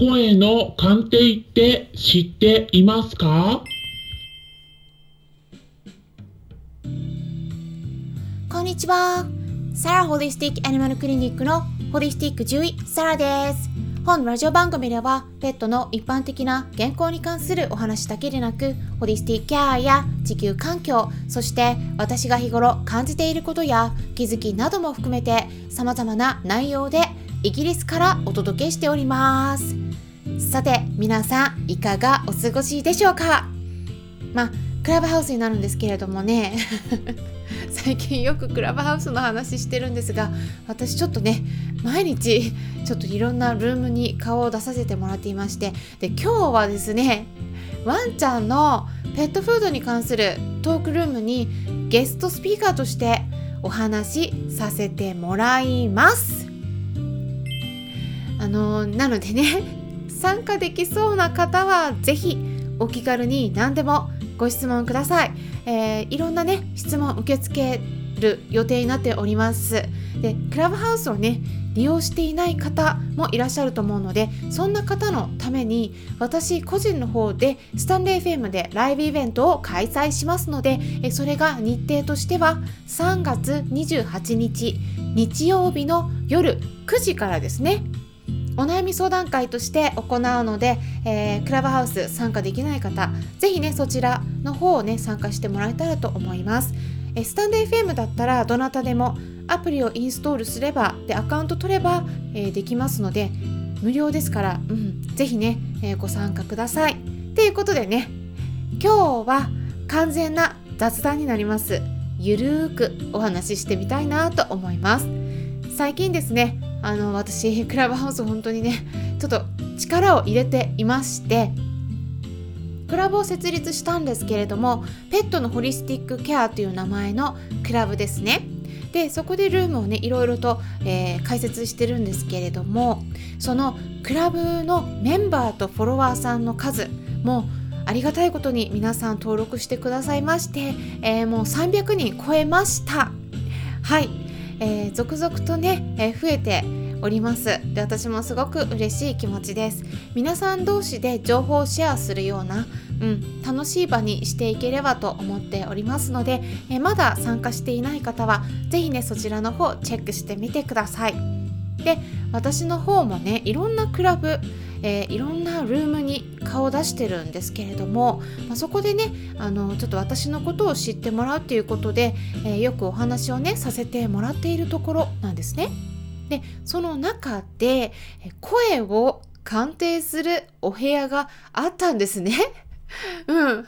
声の鑑定って知っていますか？こんにちは。サラホリスティックアニマルクリニックのホリスティック獣医サラです。本ラジオ番組ではペットの一般的な健康に関するお話だけでなくホリスティックケアや地球環境そして私が日頃感じていることや気づきなども含めて様々な内容でイギリスからお届けしておりますさて皆さんいかがお過ごしでしょうか？まあクラブハウスになるんですけれどもね。最近よくクラブハウスの話してるんですが私ちょっとね毎日ちょっといろんなルームに顔を出させてもらっていましてで今日はですねワンちゃんのペットフードに関するトークルームにゲストスピーカーとしてお話しさせてもらいます。あのなのでね参加できそうな方は是非お気軽に何でもご質問ください、えー、いろんなね質問受け付ける予定になっております。でクラブハウスをね利用していない方もいらっしゃると思うのでそんな方のために私個人の方でスタンレー FM でライブイベントを開催しますのでそれが日程としては3月28日日曜日の夜9時からですねお悩み相談会として行うので、えー、クラブハウス参加できない方ぜひねそちらの方をね参加してもらえたらと思います、えスタンド FM だったらどなたでもアプリをインストールすればでアカウント取れば、えー、できますので無料ですから、うん、ぜひね、えー、ご参加ください。ということでね今日は完全な雑談になります。ゆるーくお話ししてみたいなと思います。最近ですねあの私クラブハウス本当にねちょっと力を入れていましてクラブを設立したんですけれどもペットのホリスティックケアという名前のクラブですね。でそこでルームをねいろいろと、えー、開設してるんですけれどもそのクラブのメンバーとフォロワーさんの数もありがたいことに皆さん登録してくださいまして、えー、もう300人超えました。はい。えー、続々とね、えー、増えております。で私もすごく嬉しい気持ちです。皆さん同士で情報をシェアするような、うん、楽しい場にしていければと思っておりますので、え、まだ参加していない方は是非ねそちらの方チェックしてみてください。で私の方もねいろんなクラブえー、いろんなルームに顔を出してるんですけれども、まあ、そこでねあのちょっと私のことを知ってもらうっていうことで、えー、よくお話をねさせてもらっているところなんですね。でその中で声を鑑定するお部屋があったんですね。うん。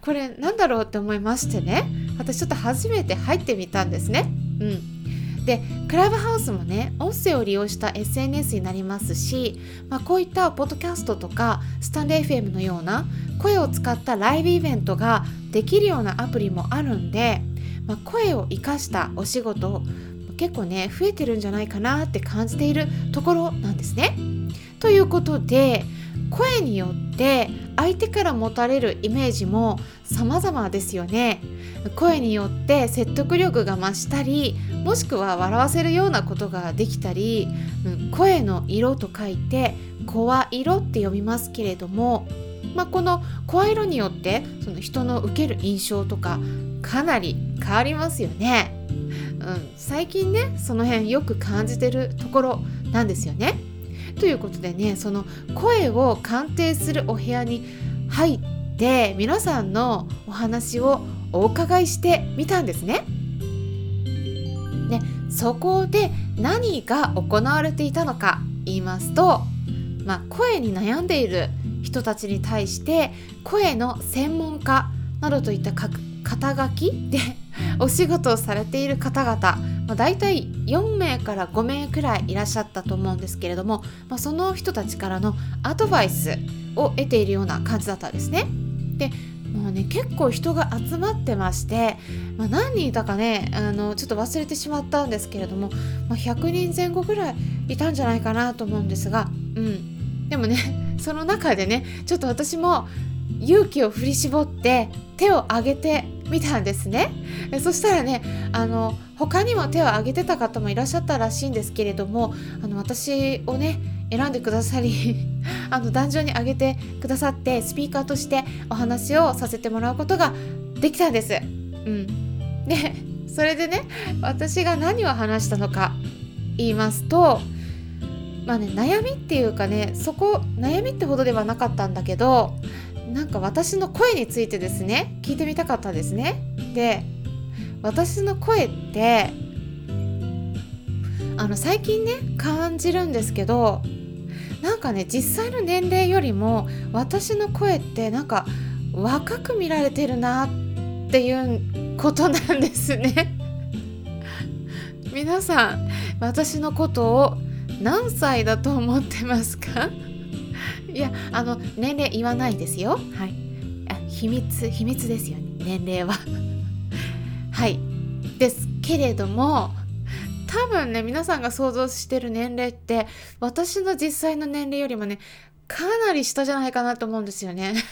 これなんだろうって思いましてね私ちょっと初めて入ってみたんですね。うん。でクラブハウスもね音声を利用した SNS になりますし、まあ、こういったポッドキャストとかスタンレー FM のような声を使ったライブイベントができるようなアプリもあるんで、まあ、声を生かしたお仕事結構ね増えてるんじゃないかなって感じているところなんですね。ということで声によって相手から持たれるイメージも様々ですよね声によって説得力が増したりもしくは笑わせるようなことができたり、うん、声の色と書いて声色って読みますけれども、まあ、この声色によってその人の受ける印象とかかなり変わりますよね、うん、最近ねその辺よく感じてるところなんですよね。ということでねその声を鑑定するお部屋に入って皆さんのお話をお伺いしてみたんですね。でそこで何が行われていたのか言いますと、まあ、声に悩んでいる人たちに対して声の専門家などといった肩書きでお仕事をされている方々、まあ、大体4名から5名くらいいらっしゃったと思うんですけれども、まあ、その人たちからのアドバイスを得ているような感じだったんですね。でもうね結構人が集まってまして、まあ、何人いたかねあのちょっと忘れてしまったんですけれども、まあ、100人前後ぐらいいたんじゃないかなと思うんですが、うん、でもねその中でねちょっと私も勇気を振り絞って手を挙げてみたんですねそしたらねあの他にも手を挙げてた方もいらっしゃったらしいんですけれどもあの私をね選んでくださり あの壇上に上げてくださってスピーカーとしてお話をさせてもらうことができたんです。うん、でそれでね私が何を話したのか言いますとまあね悩みっていうかねそこ悩みってほどではなかったんだけどなんか私の声についてですね聞いてみたかったんですね。で私の声ってあの最近ね感じるんですけどなんかね実際の年齢よりも私の声ってなんか若く見られてるなっていうことなんですね皆さん私のことを何歳だと思ってますか？いやあの年齢言わないですよ。はい。あ秘密秘密ですよ。ね年齢は。はい。ですけれども多分ね皆さんが想像してる年齢って私の実際の年齢よりもねかなり下じゃないかなと思うんですよね。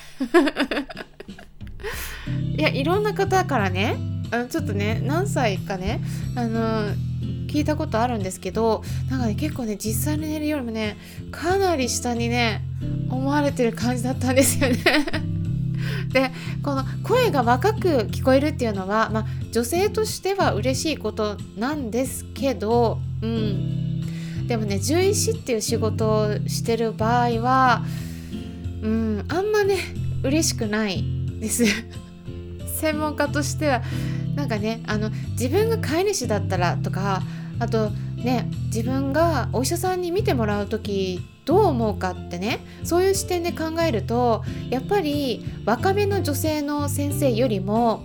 いやいろんな方からねあのちょっとね何歳かねあの聞いたことあるんですけどなんかね結構ね実際の年齢よりもねかなり下にね思われてる感じだったんですよね。でこの声が若く聞こえるっていうのは、まあ、女性としては嬉しいことなんですけど、うん、でもね獣医師っていう仕事をしてる場合は、うん、あんまね嬉しくないです。専門家としてはなんかねあの自分が飼い主だったらとかあとね自分がお医者さんに診てもらう時どう思うかってねそういう視点で考えるとやっぱり若めの女性の先生よりも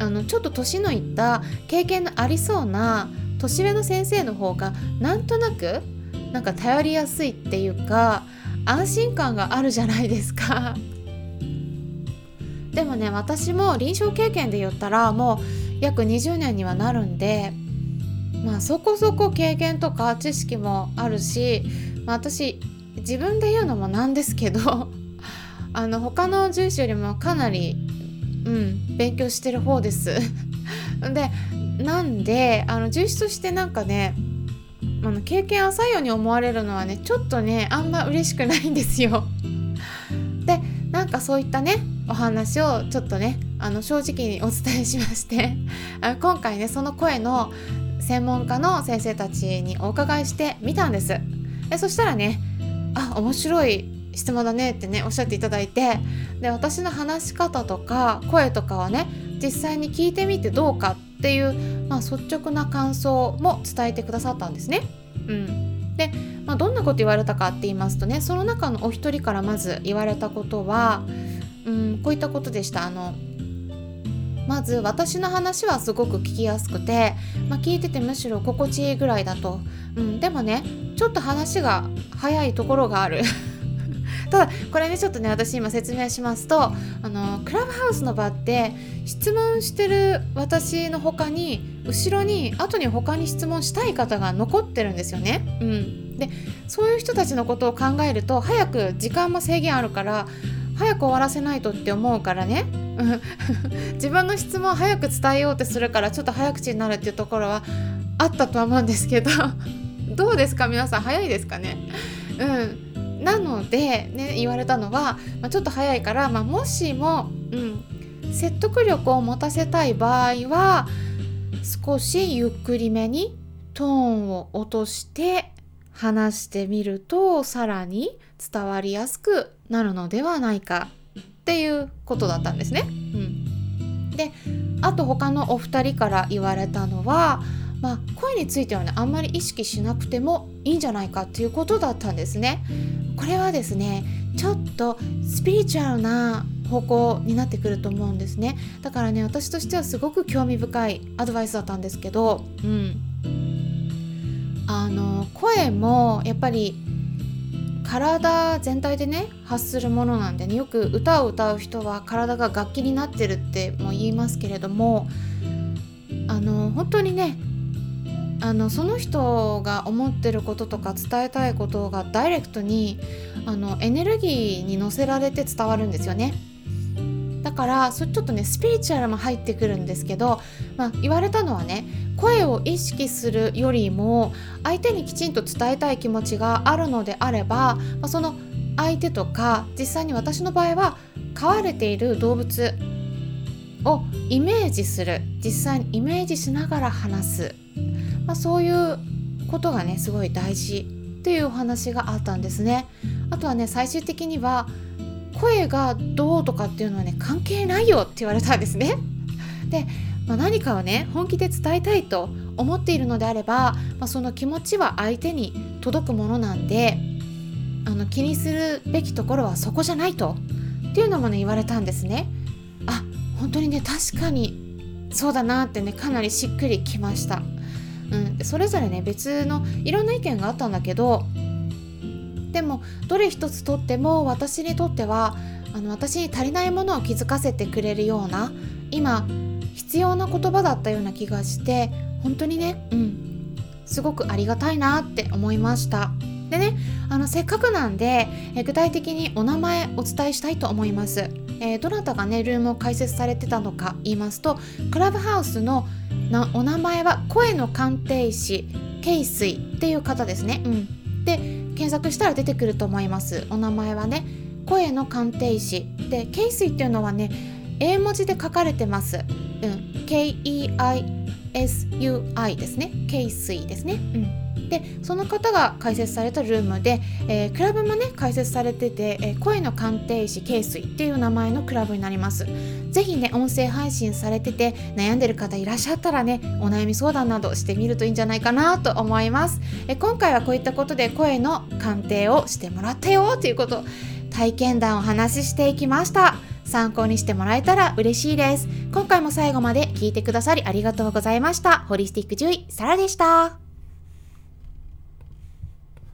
あのちょっと年のいった経験のありそうな年上の先生の方がなんとなくなんか頼りやすいっていうか安心感があるじゃないですか。でもね私も臨床経験で言ったらもう約20年にはなるんでまあそこそこ経験とか知識もあるし、まあ、私自分で言うのもなんですけど あの他の獣医師よりもかなり、うん、勉強してる方です。でなんであの獣医師としてなんかねあの経験浅いように思われるのはねちょっとねあんま嬉しくないんですよ。でなんかそういったねお話をちょっとねあの正直にお伝えしまして今回ねその声の専門家の先生たちにお伺いしてみたんですでそしたらねあ面白い質問だねってねおっしゃっていただいてで私の話し方とか声とかはね実際に聞いてみてどうかっていう、まあ、率直な感想も伝えてくださったんですね。うん、で、まあ、どんなこと言われたかって言いますとねその中のお一人からまず言われたことは、うん、こういったことでした。あのまず私の話はすごく聞きやすくて、まあ、聞いててむしろ心地いいぐらいだと、うん、でもねちょっと話が早いところがある。ただこれねちょっとね私今説明しますとあのクラブハウスの場って質問してる私の他に後ろに後に他に質問したい方が残ってるんですよね。うん、でそういう人たちのことを考えると早く時間も制限あるから早く終わらせないとって思うからね。自分の質問を早く伝えようとするからちょっと早口になるっていうところはあったとは思うんですけど どうですか？皆さん早いですかね？うん。なのでね言われたのは、まあ、ちょっと早いから、まあ、もしも、うん、説得力を持たせたい場合は少しゆっくりめにトーンを落として話してみるとさらに伝わりやすくなるのではないか。っていうことだったんですね。うん、であと他のお二人から言われたのは、まあ、声についてはねあんまり意識しなくてもいいんじゃないかっていうことだったんですね。これはですねちょっとスピリチュアルな方向になってくると思うんですねだからね私としてはすごく興味深いアドバイスだったんですけど、うん、あの声もやっぱり体全体でね発するものなんでねよく歌を歌う人は体が楽器になってるっても言いますけれどもあの本当にねあのその人が思ってることとか伝えたいことがダイレクトにあのエネルギーに乗せられて伝わるんですよね。だからそれちょっとねスピリチュアルも入ってくるんですけどまあ、言われたのはね声を意識するよりも相手にきちんと伝えたい気持ちがあるのであれば、まあ、その相手とか実際に私の場合は飼われている動物をイメージする実際にイメージしながら話す、まあ、そういうことがねすごい大事っていうお話があったんですね。あとはね最終的には声がどうとかっていうのはね関係ないよって言われたんですね。で、まあ、何かをね本気で伝えたいと思っているのであれば、まあ、その気持ちは相手に届くものなんであの気にするべきところはそこじゃないとっていうのもね言われたんですね。あ本当にね確かにそうだなってねかなりしっくりきました。うん、それぞれね別のいろんな意見があったんだけどでもどれ一つとっても私にとってはあの私に足りないものを気づかせてくれるような今必要な言葉だったような気がして本当にねうんすごくありがたいなって思いました。でねあのせっかくなんで具体的にお名前お伝えしたいと思います、えー、どなたがねルームを開設されてたのか言いますとクラブハウスのなお名前は声の鑑定士ケイスイっていう方ですね。うん。で検索したら出てくると思います。お名前はね声の鑑定士。でケイスイっていうのはね英文字で書かれてます、うん、K-E-I-S-U-I ですね。ケイスイですね。うん。でその方が開設されたルームで、えー、クラブもね開設されてて、えー、声の鑑定士ケイスっていう名前のクラブになります。ぜひね音声配信されてて悩んでる方いらっしゃったらねお悩み相談などしてみるといいんじゃないかなと思います。え今回はこういったことで声の鑑定をしてもらったよということ体験談をお話ししていきました。参考にしてもらえたら嬉しいです。今回も最後まで聞いてくださりありがとうございました。ホリスティック獣医サラでした。